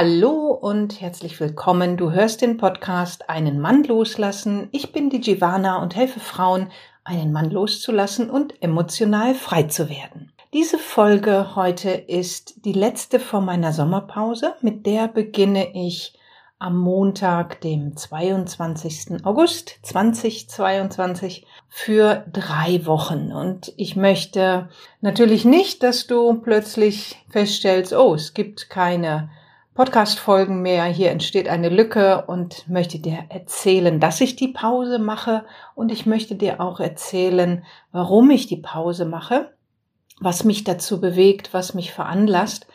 Hallo und herzlich willkommen. Du hörst den Podcast Einen Mann loslassen. Ich bin die Giovanna und helfe Frauen, einen Mann loszulassen und emotional frei zu werden. Diese Folge heute ist die letzte vor meiner Sommerpause. Mit der beginne ich am Montag, dem 22. August 2022 für drei Wochen. Und ich möchte natürlich nicht, dass du plötzlich feststellst, oh, es gibt keine Podcast-Folgen mehr. Hier entsteht eine Lücke und möchte dir erzählen, dass ich die Pause mache. Und ich möchte dir auch erzählen, warum ich die Pause mache, was mich dazu bewegt, was mich veranlasst.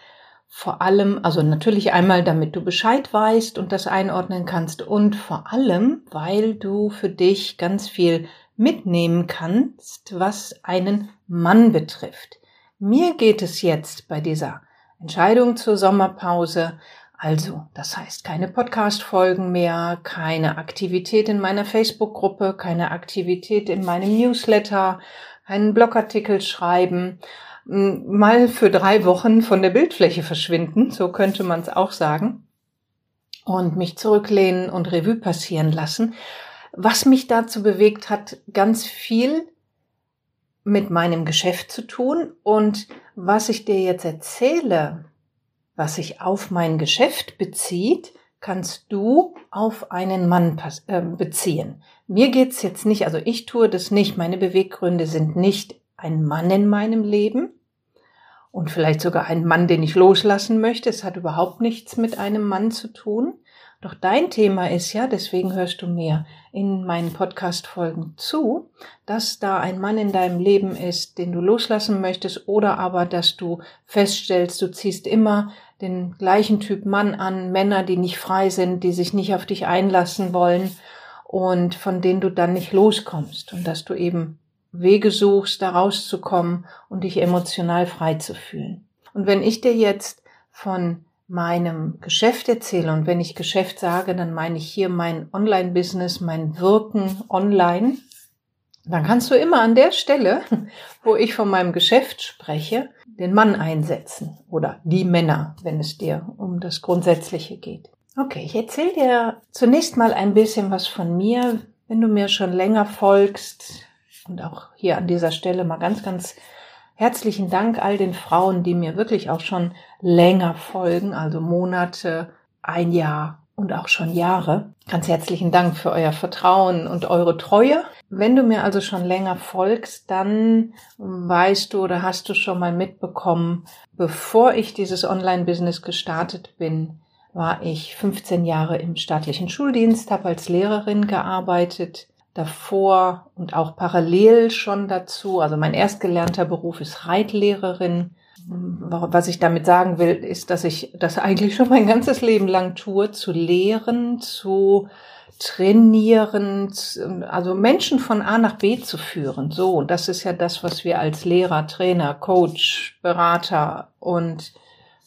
Vor allem, also natürlich einmal, damit du Bescheid weißt und das einordnen kannst und vor allem, weil du für dich ganz viel mitnehmen kannst, was einen Mann betrifft. Mir geht es jetzt bei dieser Entscheidung zur Sommerpause. Also, das heißt keine Podcast-Folgen mehr, keine Aktivität in meiner Facebook-Gruppe, keine Aktivität in meinem Newsletter, einen Blogartikel schreiben, mal für drei Wochen von der Bildfläche verschwinden, so könnte man es auch sagen, und mich zurücklehnen und Revue passieren lassen. Was mich dazu bewegt hat, ganz viel mit meinem Geschäft zu tun und was ich dir jetzt erzähle, was sich auf mein Geschäft bezieht, kannst du auf einen Mann äh, beziehen. Mir geht's jetzt nicht, also ich tue das nicht, meine Beweggründe sind nicht ein Mann in meinem Leben und vielleicht sogar ein Mann, den ich loslassen möchte. Es hat überhaupt nichts mit einem Mann zu tun, doch dein Thema ist ja, deswegen hörst du mir in meinen Podcast-Folgen zu, dass da ein Mann in deinem Leben ist, den du loslassen möchtest oder aber, dass du feststellst, du ziehst immer den gleichen Typ Mann an, Männer, die nicht frei sind, die sich nicht auf dich einlassen wollen und von denen du dann nicht loskommst und dass du eben Wege suchst, da rauszukommen und dich emotional frei zu fühlen. Und wenn ich dir jetzt von meinem Geschäft erzähle, und wenn ich Geschäft sage, dann meine ich hier mein Online-Business, mein Wirken online, dann kannst du immer an der Stelle, wo ich von meinem Geschäft spreche, den Mann einsetzen oder die Männer, wenn es dir um das Grundsätzliche geht. Okay, ich erzähle dir zunächst mal ein bisschen was von mir. Wenn du mir schon länger folgst und auch hier an dieser Stelle mal ganz, ganz Herzlichen Dank all den Frauen, die mir wirklich auch schon länger folgen, also Monate, ein Jahr und auch schon Jahre. Ganz herzlichen Dank für euer Vertrauen und eure Treue. Wenn du mir also schon länger folgst, dann weißt du oder hast du schon mal mitbekommen, bevor ich dieses Online-Business gestartet bin, war ich 15 Jahre im staatlichen Schuldienst, habe als Lehrerin gearbeitet, davor und auch parallel schon dazu. Also mein erstgelernter Beruf ist Reitlehrerin. Was ich damit sagen will, ist, dass ich das eigentlich schon mein ganzes Leben lang tue, zu lehren, zu trainieren, also Menschen von A nach B zu führen. So, und das ist ja das, was wir als Lehrer, Trainer, Coach, Berater und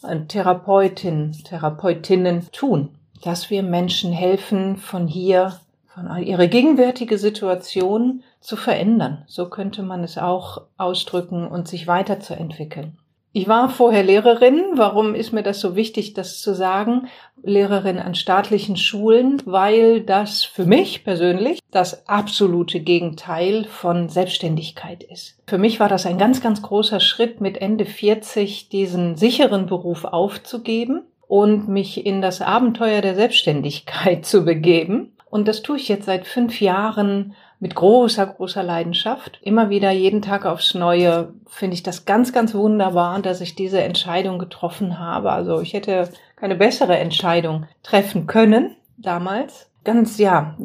äh, Therapeutin, Therapeutinnen tun, dass wir Menschen helfen, von hier von ihre gegenwärtige Situation zu verändern. So könnte man es auch ausdrücken und sich weiterzuentwickeln. Ich war vorher Lehrerin. Warum ist mir das so wichtig, das zu sagen? Lehrerin an staatlichen Schulen, weil das für mich persönlich das absolute Gegenteil von Selbstständigkeit ist. Für mich war das ein ganz, ganz großer Schritt, mit Ende 40 diesen sicheren Beruf aufzugeben und mich in das Abenteuer der Selbstständigkeit zu begeben und das tue ich jetzt seit fünf Jahren mit großer, großer Leidenschaft. Immer wieder, jeden Tag aufs Neue, finde ich das ganz, ganz wunderbar, dass ich diese Entscheidung getroffen habe. Also ich hätte keine bessere Entscheidung treffen können damals. Ganz, ja,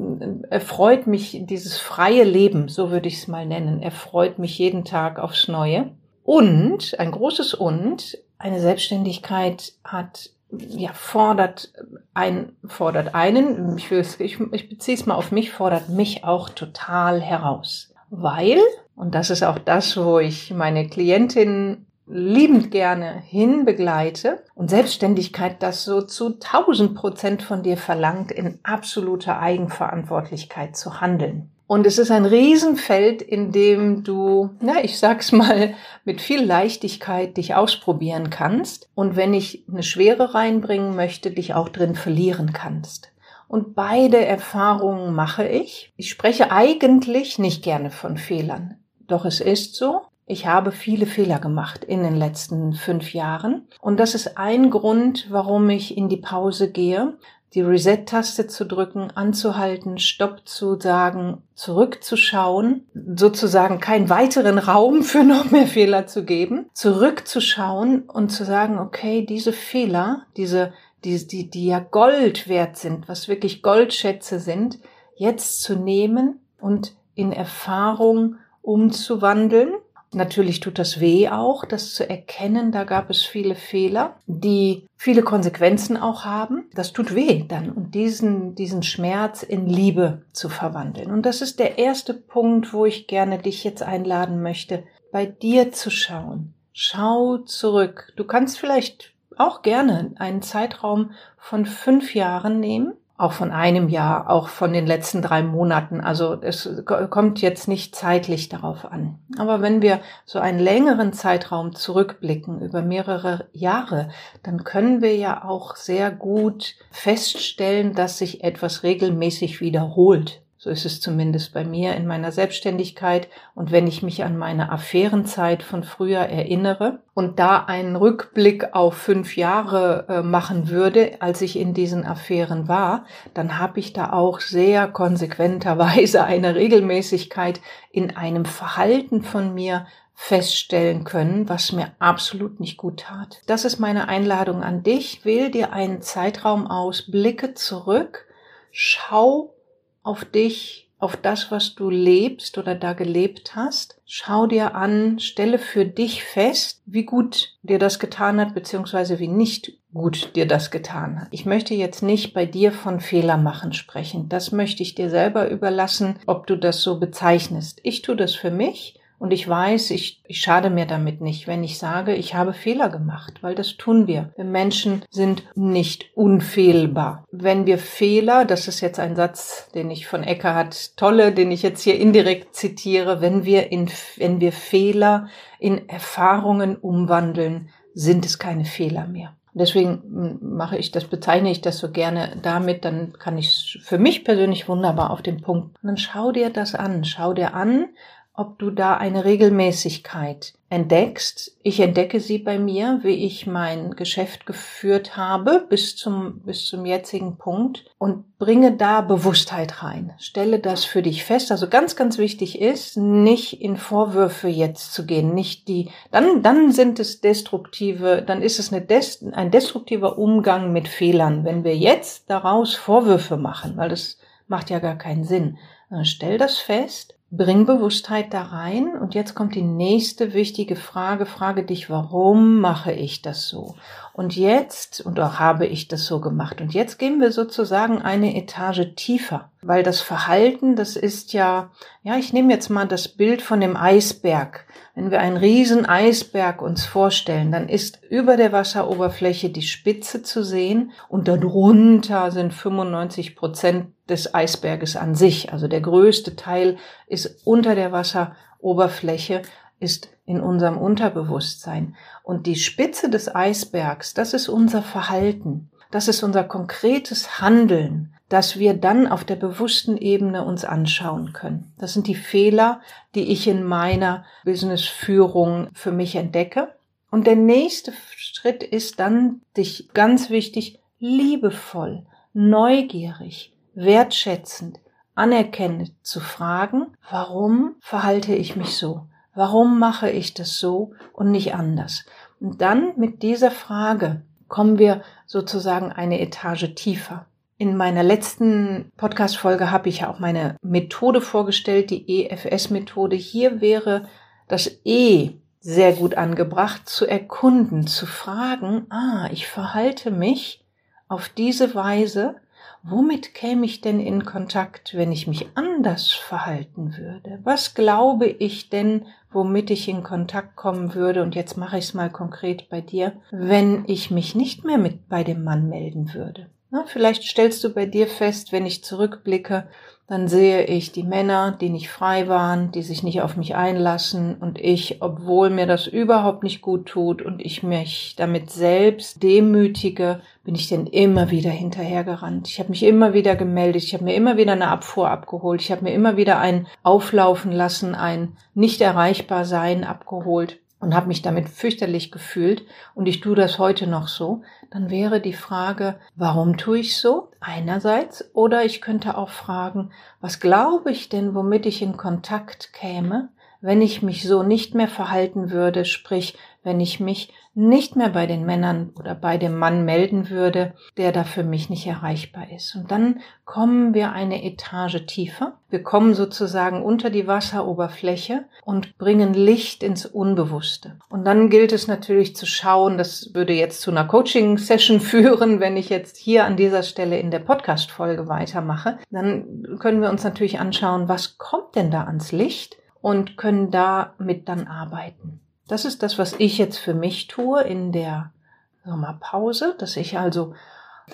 erfreut mich dieses freie Leben, so würde ich es mal nennen, erfreut mich jeden Tag aufs Neue. Und, ein großes Und, eine Selbstständigkeit hat ja, fordert ein, fordert einen, ich, ich, ich beziehe es mal auf mich, fordert mich auch total heraus. Weil, und das ist auch das, wo ich meine Klientin liebend gerne hinbegleite und Selbstständigkeit das so zu 1000 Prozent von dir verlangt, in absoluter Eigenverantwortlichkeit zu handeln. Und es ist ein Riesenfeld, in dem du, na, ich sag's mal, mit viel Leichtigkeit dich ausprobieren kannst. Und wenn ich eine Schwere reinbringen möchte, dich auch drin verlieren kannst. Und beide Erfahrungen mache ich. Ich spreche eigentlich nicht gerne von Fehlern. Doch es ist so. Ich habe viele Fehler gemacht in den letzten fünf Jahren. Und das ist ein Grund, warum ich in die Pause gehe, die Reset-Taste zu drücken, anzuhalten, Stopp zu sagen, zurückzuschauen, sozusagen keinen weiteren Raum für noch mehr Fehler zu geben, zurückzuschauen und zu sagen, okay, diese Fehler, diese, die, die, die ja Gold wert sind, was wirklich Goldschätze sind, jetzt zu nehmen und in Erfahrung umzuwandeln Natürlich tut das weh auch, das zu erkennen. Da gab es viele Fehler, die viele Konsequenzen auch haben. Das tut weh dann und diesen, diesen Schmerz in Liebe zu verwandeln. Und das ist der erste Punkt, wo ich gerne dich jetzt einladen möchte, bei dir zu schauen. Schau zurück. Du kannst vielleicht auch gerne einen Zeitraum von fünf Jahren nehmen auch von einem Jahr, auch von den letzten drei Monaten. Also es kommt jetzt nicht zeitlich darauf an. Aber wenn wir so einen längeren Zeitraum zurückblicken über mehrere Jahre, dann können wir ja auch sehr gut feststellen, dass sich etwas regelmäßig wiederholt. So ist es zumindest bei mir in meiner Selbstständigkeit. Und wenn ich mich an meine Affärenzeit von früher erinnere und da einen Rückblick auf fünf Jahre äh, machen würde, als ich in diesen Affären war, dann habe ich da auch sehr konsequenterweise eine Regelmäßigkeit in einem Verhalten von mir feststellen können, was mir absolut nicht gut tat. Das ist meine Einladung an dich. Wähl dir einen Zeitraum aus, blicke zurück, schau auf dich, auf das, was du lebst oder da gelebt hast. Schau dir an, stelle für dich fest, wie gut dir das getan hat, beziehungsweise wie nicht gut dir das getan hat. Ich möchte jetzt nicht bei dir von Fehler machen sprechen. Das möchte ich dir selber überlassen, ob du das so bezeichnest. Ich tue das für mich und ich weiß, ich, ich schade mir damit nicht, wenn ich sage, ich habe Fehler gemacht, weil das tun wir. Wir Menschen sind nicht unfehlbar. Wenn wir Fehler, das ist jetzt ein Satz, den ich von Eckhart Tolle, den ich jetzt hier indirekt zitiere, wenn wir in, wenn wir Fehler in Erfahrungen umwandeln, sind es keine Fehler mehr. Deswegen mache ich das, bezeichne ich das so gerne damit, dann kann ich es für mich persönlich wunderbar auf den Punkt. Und dann schau dir das an, schau dir an, ob du da eine Regelmäßigkeit entdeckst. Ich entdecke sie bei mir, wie ich mein Geschäft geführt habe bis zum, bis zum jetzigen Punkt und bringe da Bewusstheit rein. Stelle das für dich fest. Also ganz, ganz wichtig ist, nicht in Vorwürfe jetzt zu gehen, nicht die, dann, dann sind es destruktive, dann ist es eine Des, ein destruktiver Umgang mit Fehlern. Wenn wir jetzt daraus Vorwürfe machen, weil das macht ja gar keinen Sinn. Stell das fest Bring Bewusstheit da rein und jetzt kommt die nächste wichtige Frage. Frage dich, warum mache ich das so? Und jetzt, und auch habe ich das so gemacht. Und jetzt gehen wir sozusagen eine Etage tiefer, weil das Verhalten, das ist ja, ja, ich nehme jetzt mal das Bild von dem Eisberg. Wenn wir einen riesen Eisberg uns vorstellen, dann ist über der Wasseroberfläche die Spitze zu sehen und darunter sind 95 Prozent des Eisberges an sich. Also der größte Teil ist unter der Wasseroberfläche, ist in unserem Unterbewusstsein. Und die Spitze des Eisbergs, das ist unser Verhalten. Das ist unser konkretes Handeln, das wir dann auf der bewussten Ebene uns anschauen können. Das sind die Fehler, die ich in meiner Businessführung für mich entdecke. Und der nächste Schritt ist dann, dich ganz wichtig, liebevoll, neugierig, wertschätzend, anerkennend zu fragen, warum verhalte ich mich so? Warum mache ich das so und nicht anders? Und dann mit dieser Frage kommen wir sozusagen eine Etage tiefer. In meiner letzten Podcast-Folge habe ich ja auch meine Methode vorgestellt, die EFS-Methode. Hier wäre das E sehr gut angebracht, zu erkunden, zu fragen, ah, ich verhalte mich auf diese Weise, Womit käme ich denn in Kontakt, wenn ich mich anders verhalten würde? Was glaube ich denn, womit ich in Kontakt kommen würde? Und jetzt mache ich es mal konkret bei dir, wenn ich mich nicht mehr mit bei dem Mann melden würde. Na, vielleicht stellst du bei dir fest, wenn ich zurückblicke, dann sehe ich die Männer, die nicht frei waren, die sich nicht auf mich einlassen und ich, obwohl mir das überhaupt nicht gut tut und ich mich damit selbst demütige, bin ich denn immer wieder hinterhergerannt. Ich habe mich immer wieder gemeldet, ich habe mir immer wieder eine Abfuhr abgeholt, ich habe mir immer wieder ein Auflaufen lassen, ein nicht erreichbar sein abgeholt und habe mich damit fürchterlich gefühlt und ich tue das heute noch so, dann wäre die Frage, warum tue ich so? Einerseits oder ich könnte auch fragen, was glaube ich denn, womit ich in Kontakt käme, wenn ich mich so nicht mehr verhalten würde, sprich, wenn ich mich nicht mehr bei den Männern oder bei dem Mann melden würde, der da für mich nicht erreichbar ist. Und dann kommen wir eine Etage tiefer. Wir kommen sozusagen unter die Wasseroberfläche und bringen Licht ins Unbewusste. Und dann gilt es natürlich zu schauen, das würde jetzt zu einer Coaching-Session führen, wenn ich jetzt hier an dieser Stelle in der Podcast-Folge weitermache. Dann können wir uns natürlich anschauen, was kommt denn da ans Licht und können damit dann arbeiten. Das ist das, was ich jetzt für mich tue in der Sommerpause, dass ich also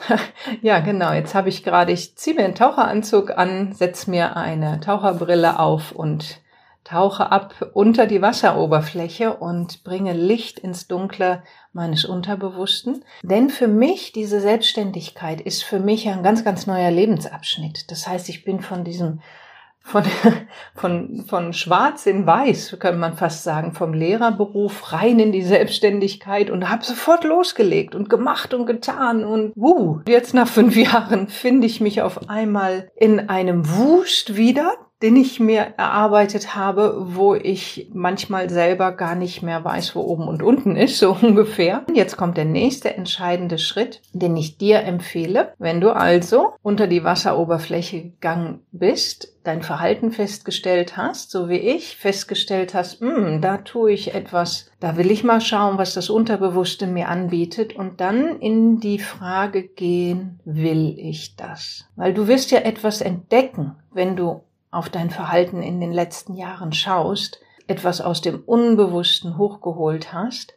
ja, genau. Jetzt habe ich gerade, ich ziehe mir einen Taucheranzug an, setze mir eine Taucherbrille auf und tauche ab unter die Wasseroberfläche und bringe Licht ins Dunkle meines Unterbewussten. Denn für mich, diese Selbstständigkeit ist für mich ein ganz, ganz neuer Lebensabschnitt. Das heißt, ich bin von diesem von, von, von schwarz in weiß, könnte man fast sagen, vom Lehrerberuf rein in die Selbstständigkeit und habe sofort losgelegt und gemacht und getan und wuh, jetzt nach fünf Jahren finde ich mich auf einmal in einem Wust wieder, den ich mir erarbeitet habe, wo ich manchmal selber gar nicht mehr weiß, wo oben und unten ist, so ungefähr. Jetzt kommt der nächste entscheidende Schritt, den ich dir empfehle. Wenn du also unter die Wasseroberfläche gegangen bist, dein Verhalten festgestellt hast, so wie ich festgestellt hast, hm, da tue ich etwas, da will ich mal schauen, was das Unterbewusste mir anbietet und dann in die Frage gehen, will ich das? Weil du wirst ja etwas entdecken, wenn du auf dein Verhalten in den letzten Jahren schaust, etwas aus dem Unbewussten hochgeholt hast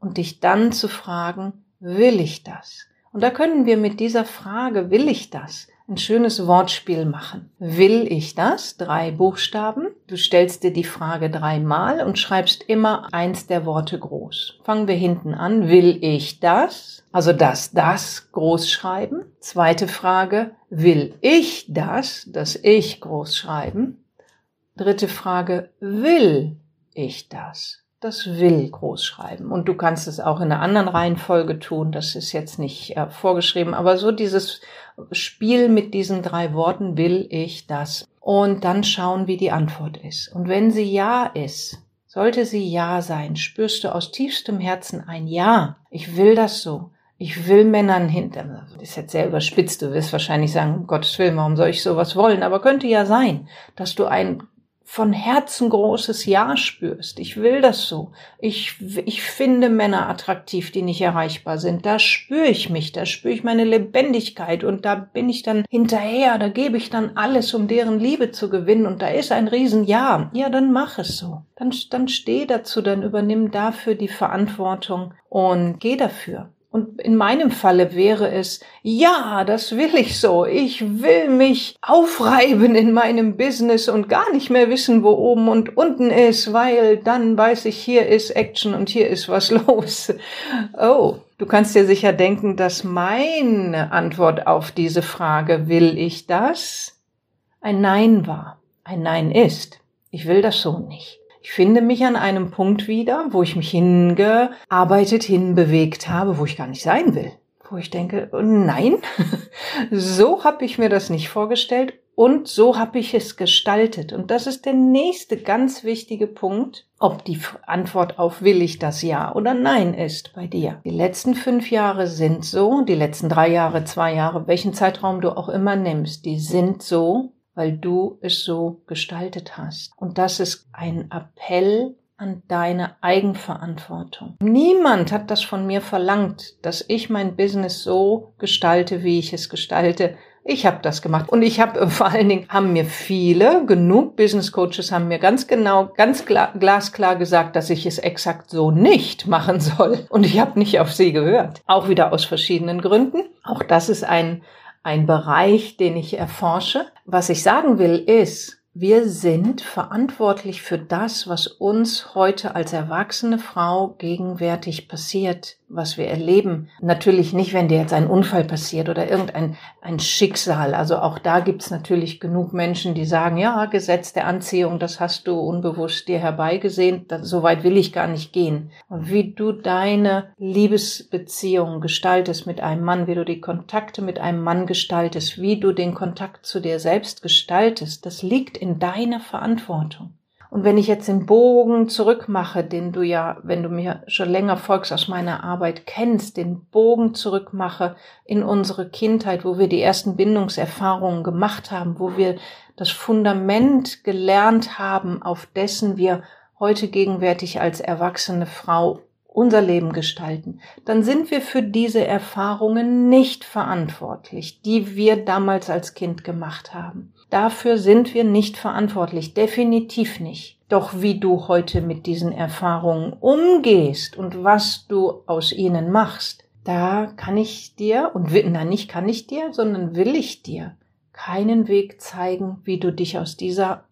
und dich dann zu fragen, will ich das? Und da können wir mit dieser Frage, will ich das, ein schönes Wortspiel machen. Will ich das? Drei Buchstaben. Du stellst dir die Frage dreimal und schreibst immer eins der Worte groß. Fangen wir hinten an. Will ich das? Also das, das groß schreiben. Zweite Frage. Will ich das? Das ich groß schreiben. Dritte Frage. Will ich das? Das will groß schreiben. Und du kannst es auch in einer anderen Reihenfolge tun. Das ist jetzt nicht äh, vorgeschrieben. Aber so dieses Spiel mit diesen drei Worten will ich das. Und dann schauen, wie die Antwort ist. Und wenn sie ja ist, sollte sie ja sein, spürst du aus tiefstem Herzen ein Ja. Ich will das so. Ich will Männern hinter, das ist jetzt sehr überspitzt, du wirst wahrscheinlich sagen, um Gottes Willen, warum soll ich sowas wollen? Aber könnte ja sein, dass du ein von Herzen großes Ja spürst. Ich will das so. Ich, ich finde Männer attraktiv, die nicht erreichbar sind. Da spüre ich mich, da spüre ich meine Lebendigkeit und da bin ich dann hinterher, da gebe ich dann alles, um deren Liebe zu gewinnen und da ist ein riesen Ja. Ja, dann mach es so. Dann, dann steh dazu, dann übernimm dafür die Verantwortung und geh dafür. Und in meinem Falle wäre es, ja, das will ich so. Ich will mich aufreiben in meinem Business und gar nicht mehr wissen, wo oben und unten ist, weil dann weiß ich, hier ist Action und hier ist was los. Oh, du kannst dir sicher denken, dass meine Antwort auf diese Frage, will ich das, ein Nein war. Ein Nein ist. Ich will das so nicht. Ich finde mich an einem Punkt wieder, wo ich mich hingearbeitet, hinbewegt habe, wo ich gar nicht sein will. Wo ich denke, nein, so habe ich mir das nicht vorgestellt und so habe ich es gestaltet. Und das ist der nächste ganz wichtige Punkt, ob die Antwort auf will ich das ja oder nein ist bei dir. Die letzten fünf Jahre sind so, die letzten drei Jahre, zwei Jahre, welchen Zeitraum du auch immer nimmst, die sind so, weil du es so gestaltet hast. Und das ist ein Appell an deine Eigenverantwortung. Niemand hat das von mir verlangt, dass ich mein Business so gestalte, wie ich es gestalte, Ich habe das gemacht und ich habe vor allen Dingen haben mir viele, genug Business Coaches haben mir ganz genau, ganz klar, glasklar gesagt, dass ich es exakt so nicht machen soll und ich habe nicht auf sie gehört. Auch wieder aus verschiedenen Gründen. Auch das ist ein ein Bereich, den ich erforsche. Was ich sagen will ist, wir sind verantwortlich für das, was uns heute als erwachsene Frau gegenwärtig passiert was wir erleben. Natürlich nicht, wenn dir jetzt ein Unfall passiert oder irgendein ein Schicksal. Also auch da gibt's natürlich genug Menschen, die sagen, ja, Gesetz der Anziehung, das hast du unbewusst dir herbeigesehen. so weit will ich gar nicht gehen. Und wie du deine Liebesbeziehung gestaltest mit einem Mann, wie du die Kontakte mit einem Mann gestaltest, wie du den Kontakt zu dir selbst gestaltest, das liegt in deiner Verantwortung. Und wenn ich jetzt den Bogen zurückmache, den du ja, wenn du mir schon länger folgst aus meiner Arbeit kennst, den Bogen zurückmache in unsere Kindheit, wo wir die ersten Bindungserfahrungen gemacht haben, wo wir das Fundament gelernt haben, auf dessen wir heute gegenwärtig als erwachsene Frau unser Leben gestalten, dann sind wir für diese Erfahrungen nicht verantwortlich, die wir damals als Kind gemacht haben. Dafür sind wir nicht verantwortlich, definitiv nicht. Doch wie du heute mit diesen Erfahrungen umgehst und was du aus ihnen machst, da kann ich dir, und na nicht kann ich dir, sondern will ich dir keinen Weg zeigen, wie du dich aus dieser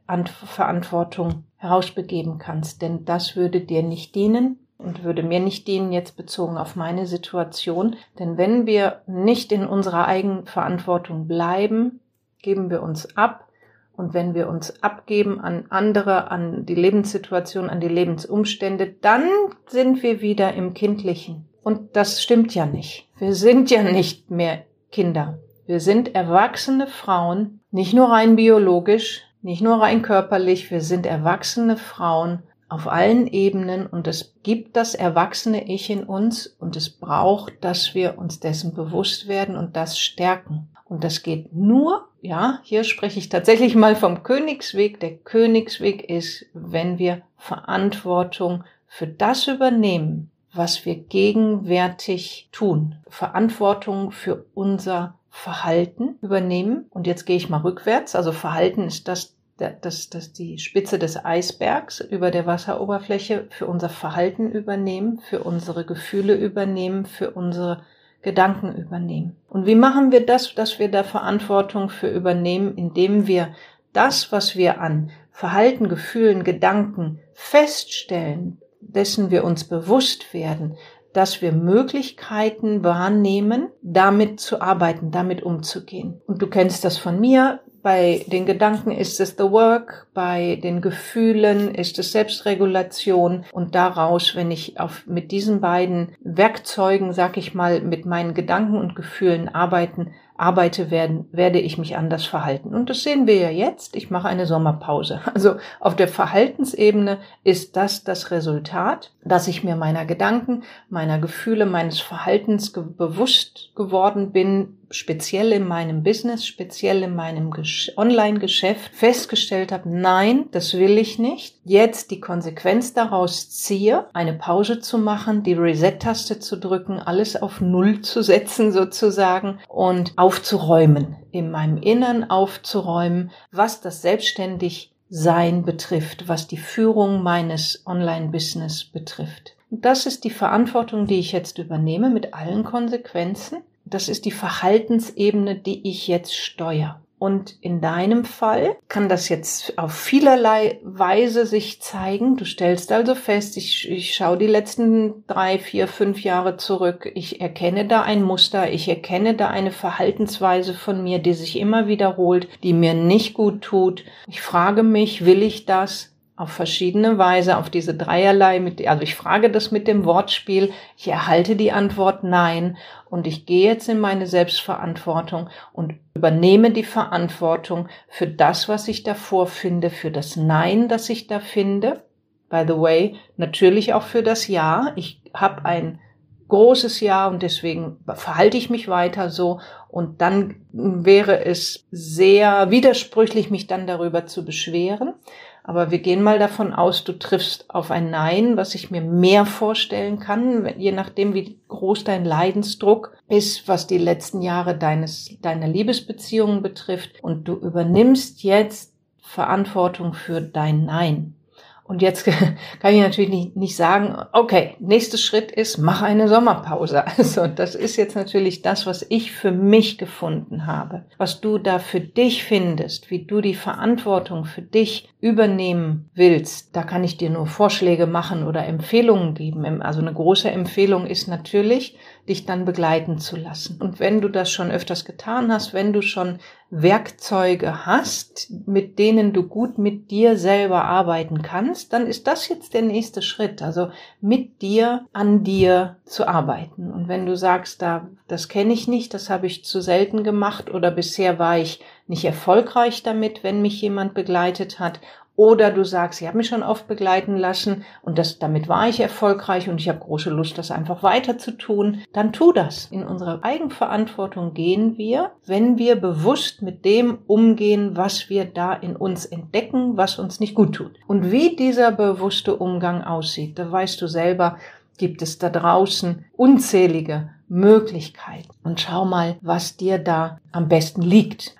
Verantwortung herausbegeben kannst. Denn das würde dir nicht dienen und würde mir nicht dienen, jetzt bezogen auf meine Situation. Denn wenn wir nicht in unserer eigenen Verantwortung bleiben, geben wir uns ab. Und wenn wir uns abgeben an andere, an die Lebenssituation, an die Lebensumstände, dann sind wir wieder im Kindlichen. Und das stimmt ja nicht. Wir sind ja nicht mehr Kinder. Wir sind erwachsene Frauen, nicht nur rein biologisch, nicht nur rein körperlich, wir sind erwachsene Frauen auf allen Ebenen und es gibt das erwachsene Ich in uns und es braucht, dass wir uns dessen bewusst werden und das stärken. Und das geht nur, ja, hier spreche ich tatsächlich mal vom Königsweg. Der Königsweg ist, wenn wir Verantwortung für das übernehmen, was wir gegenwärtig tun. Verantwortung für unser Verhalten übernehmen. Und jetzt gehe ich mal rückwärts. Also Verhalten ist das, das, das die Spitze des Eisbergs über der Wasseroberfläche für unser Verhalten übernehmen, für unsere Gefühle übernehmen, für unsere Gedanken übernehmen. Und wie machen wir das, dass wir da Verantwortung für übernehmen, indem wir das, was wir an Verhalten, Gefühlen, Gedanken feststellen, dessen wir uns bewusst werden, dass wir Möglichkeiten wahrnehmen, damit zu arbeiten, damit umzugehen. Und du kennst das von mir, bei den Gedanken ist es The Work, bei den Gefühlen ist es Selbstregulation und daraus, wenn ich auf, mit diesen beiden Werkzeugen, sag ich mal, mit meinen Gedanken und Gefühlen arbeiten, arbeite, werden, werde ich mich anders verhalten. Und das sehen wir ja jetzt. Ich mache eine Sommerpause. Also auf der Verhaltensebene ist das das Resultat, dass ich mir meiner Gedanken, meiner Gefühle, meines Verhaltens bewusst geworden bin, speziell in meinem Business, speziell in meinem Online-Geschäft festgestellt habe, nein, das will ich nicht. Jetzt die Konsequenz daraus ziehe, eine Pause zu machen, die Reset-Taste zu drücken, alles auf Null zu setzen sozusagen und aufzuräumen, in meinem Innern aufzuräumen, was das selbstständig sein betrifft, was die Führung meines Online-Business betrifft. Und das ist die Verantwortung, die ich jetzt übernehme mit allen Konsequenzen. Das ist die Verhaltensebene, die ich jetzt steuere. Und in deinem Fall kann das jetzt auf vielerlei Weise sich zeigen. Du stellst also fest, ich, ich schaue die letzten drei, vier, fünf Jahre zurück. Ich erkenne da ein Muster. Ich erkenne da eine Verhaltensweise von mir, die sich immer wiederholt, die mir nicht gut tut. Ich frage mich, will ich das? Auf verschiedene Weise auf diese dreierlei, mit, also ich frage das mit dem Wortspiel, ich erhalte die Antwort nein und ich gehe jetzt in meine Selbstverantwortung und übernehme die Verantwortung für das, was ich davor finde, für das Nein, das ich da finde. By the way, natürlich auch für das Ja. Ich habe ein großes Ja und deswegen verhalte ich mich weiter so und dann wäre es sehr widersprüchlich, mich dann darüber zu beschweren. Aber wir gehen mal davon aus, du triffst auf ein Nein, was ich mir mehr vorstellen kann, je nachdem, wie groß dein Leidensdruck ist, was die letzten Jahre deines, deiner Liebesbeziehungen betrifft. Und du übernimmst jetzt Verantwortung für dein Nein. Und jetzt kann ich natürlich nicht, nicht sagen, okay, nächster Schritt ist, mach eine Sommerpause. Also das ist jetzt natürlich das, was ich für mich gefunden habe. Was du da für dich findest, wie du die Verantwortung für dich übernehmen willst, da kann ich dir nur Vorschläge machen oder Empfehlungen geben. Also eine große Empfehlung ist natürlich, dich dann begleiten zu lassen. Und wenn du das schon öfters getan hast, wenn du schon Werkzeuge hast, mit denen du gut mit dir selber arbeiten kannst, dann ist das jetzt der nächste Schritt. Also mit dir, an dir zu arbeiten. Und wenn du sagst, da, das kenne ich nicht, das habe ich zu selten gemacht oder bisher war ich nicht erfolgreich damit, wenn mich jemand begleitet hat oder du sagst, ich habe mich schon oft begleiten lassen und das, damit war ich erfolgreich und ich habe große Lust, das einfach weiter zu tun. Dann tu das. In unsere Eigenverantwortung gehen wir, wenn wir bewusst mit dem umgehen, was wir da in uns entdecken, was uns nicht gut tut. Und wie dieser bewusste Umgang aussieht, da weißt du selber, gibt es da draußen unzählige Möglichkeiten. Und schau mal, was dir da am besten liegt.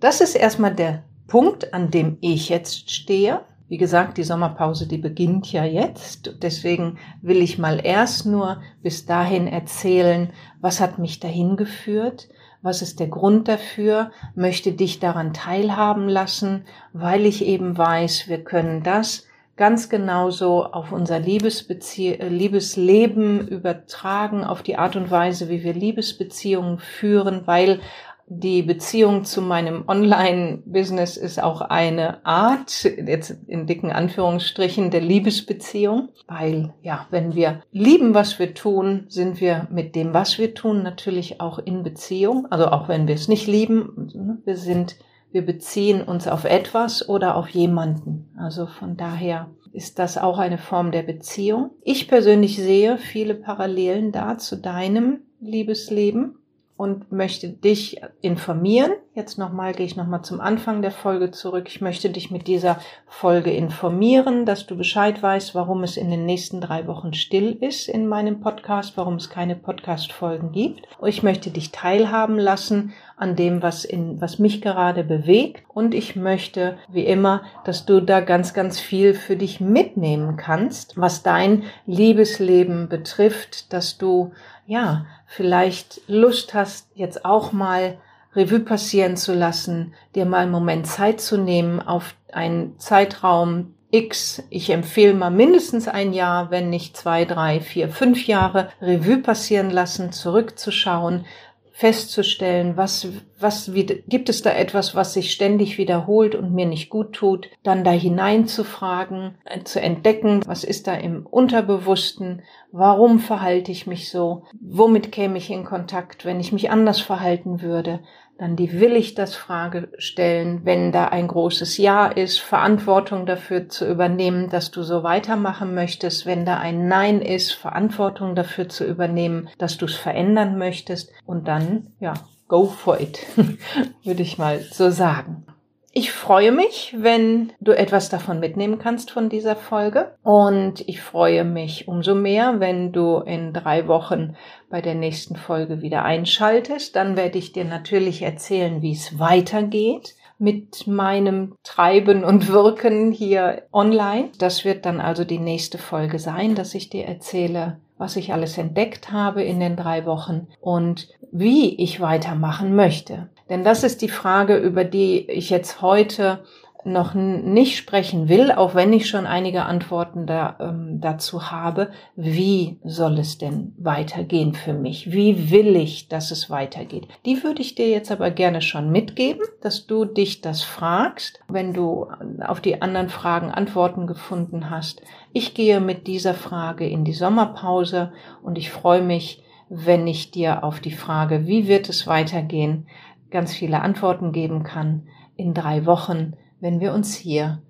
Das ist erstmal der Punkt, an dem ich jetzt stehe. Wie gesagt, die Sommerpause, die beginnt ja jetzt. Deswegen will ich mal erst nur bis dahin erzählen, was hat mich dahin geführt, was ist der Grund dafür, möchte dich daran teilhaben lassen, weil ich eben weiß, wir können das ganz genauso auf unser Liebesbezie Liebesleben übertragen, auf die Art und Weise, wie wir Liebesbeziehungen führen, weil die Beziehung zu meinem Online-Business ist auch eine Art, jetzt in dicken Anführungsstrichen, der Liebesbeziehung, weil ja, wenn wir lieben, was wir tun, sind wir mit dem, was wir tun, natürlich auch in Beziehung. Also auch wenn wir es nicht lieben, wir sind, wir beziehen uns auf etwas oder auf jemanden. Also von daher ist das auch eine Form der Beziehung. Ich persönlich sehe viele Parallelen da zu deinem Liebesleben und möchte dich informieren. Jetzt nochmal gehe ich nochmal zum Anfang der Folge zurück. Ich möchte dich mit dieser Folge informieren, dass du Bescheid weißt, warum es in den nächsten drei Wochen still ist in meinem Podcast, warum es keine Podcast-Folgen gibt. Ich möchte dich teilhaben lassen an dem, was in, was mich gerade bewegt. Und ich möchte, wie immer, dass du da ganz, ganz viel für dich mitnehmen kannst, was dein Liebesleben betrifft, dass du ja, vielleicht Lust hast, jetzt auch mal Revue passieren zu lassen, dir mal einen Moment Zeit zu nehmen auf einen Zeitraum X. Ich empfehle mal mindestens ein Jahr, wenn nicht zwei, drei, vier, fünf Jahre Revue passieren lassen, zurückzuschauen, festzustellen, was, was, wie, gibt es da etwas, was sich ständig wiederholt und mir nicht gut tut, dann da hineinzufragen, äh, zu entdecken, was ist da im Unterbewussten, warum verhalte ich mich so, womit käme ich in Kontakt, wenn ich mich anders verhalten würde, dann die will ich das Frage stellen, wenn da ein großes Ja ist, Verantwortung dafür zu übernehmen, dass du so weitermachen möchtest, wenn da ein Nein ist, Verantwortung dafür zu übernehmen, dass du es verändern möchtest und dann, ja, go for it, würde ich mal so sagen. Ich freue mich, wenn du etwas davon mitnehmen kannst von dieser Folge. Und ich freue mich umso mehr, wenn du in drei Wochen bei der nächsten Folge wieder einschaltest. Dann werde ich dir natürlich erzählen, wie es weitergeht mit meinem Treiben und Wirken hier online. Das wird dann also die nächste Folge sein, dass ich dir erzähle, was ich alles entdeckt habe in den drei Wochen und wie ich weitermachen möchte. Denn das ist die Frage, über die ich jetzt heute noch nicht sprechen will, auch wenn ich schon einige Antworten da, ähm, dazu habe. Wie soll es denn weitergehen für mich? Wie will ich, dass es weitergeht? Die würde ich dir jetzt aber gerne schon mitgeben, dass du dich das fragst, wenn du auf die anderen Fragen Antworten gefunden hast. Ich gehe mit dieser Frage in die Sommerpause und ich freue mich, wenn ich dir auf die Frage, wie wird es weitergehen, ganz viele Antworten geben kann in drei Wochen wenn wir uns hier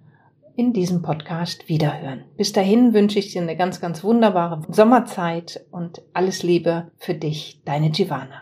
in diesem Podcast wiederhören. Bis dahin wünsche ich dir eine ganz, ganz wunderbare Sommerzeit und alles Liebe für dich, deine Giovanna.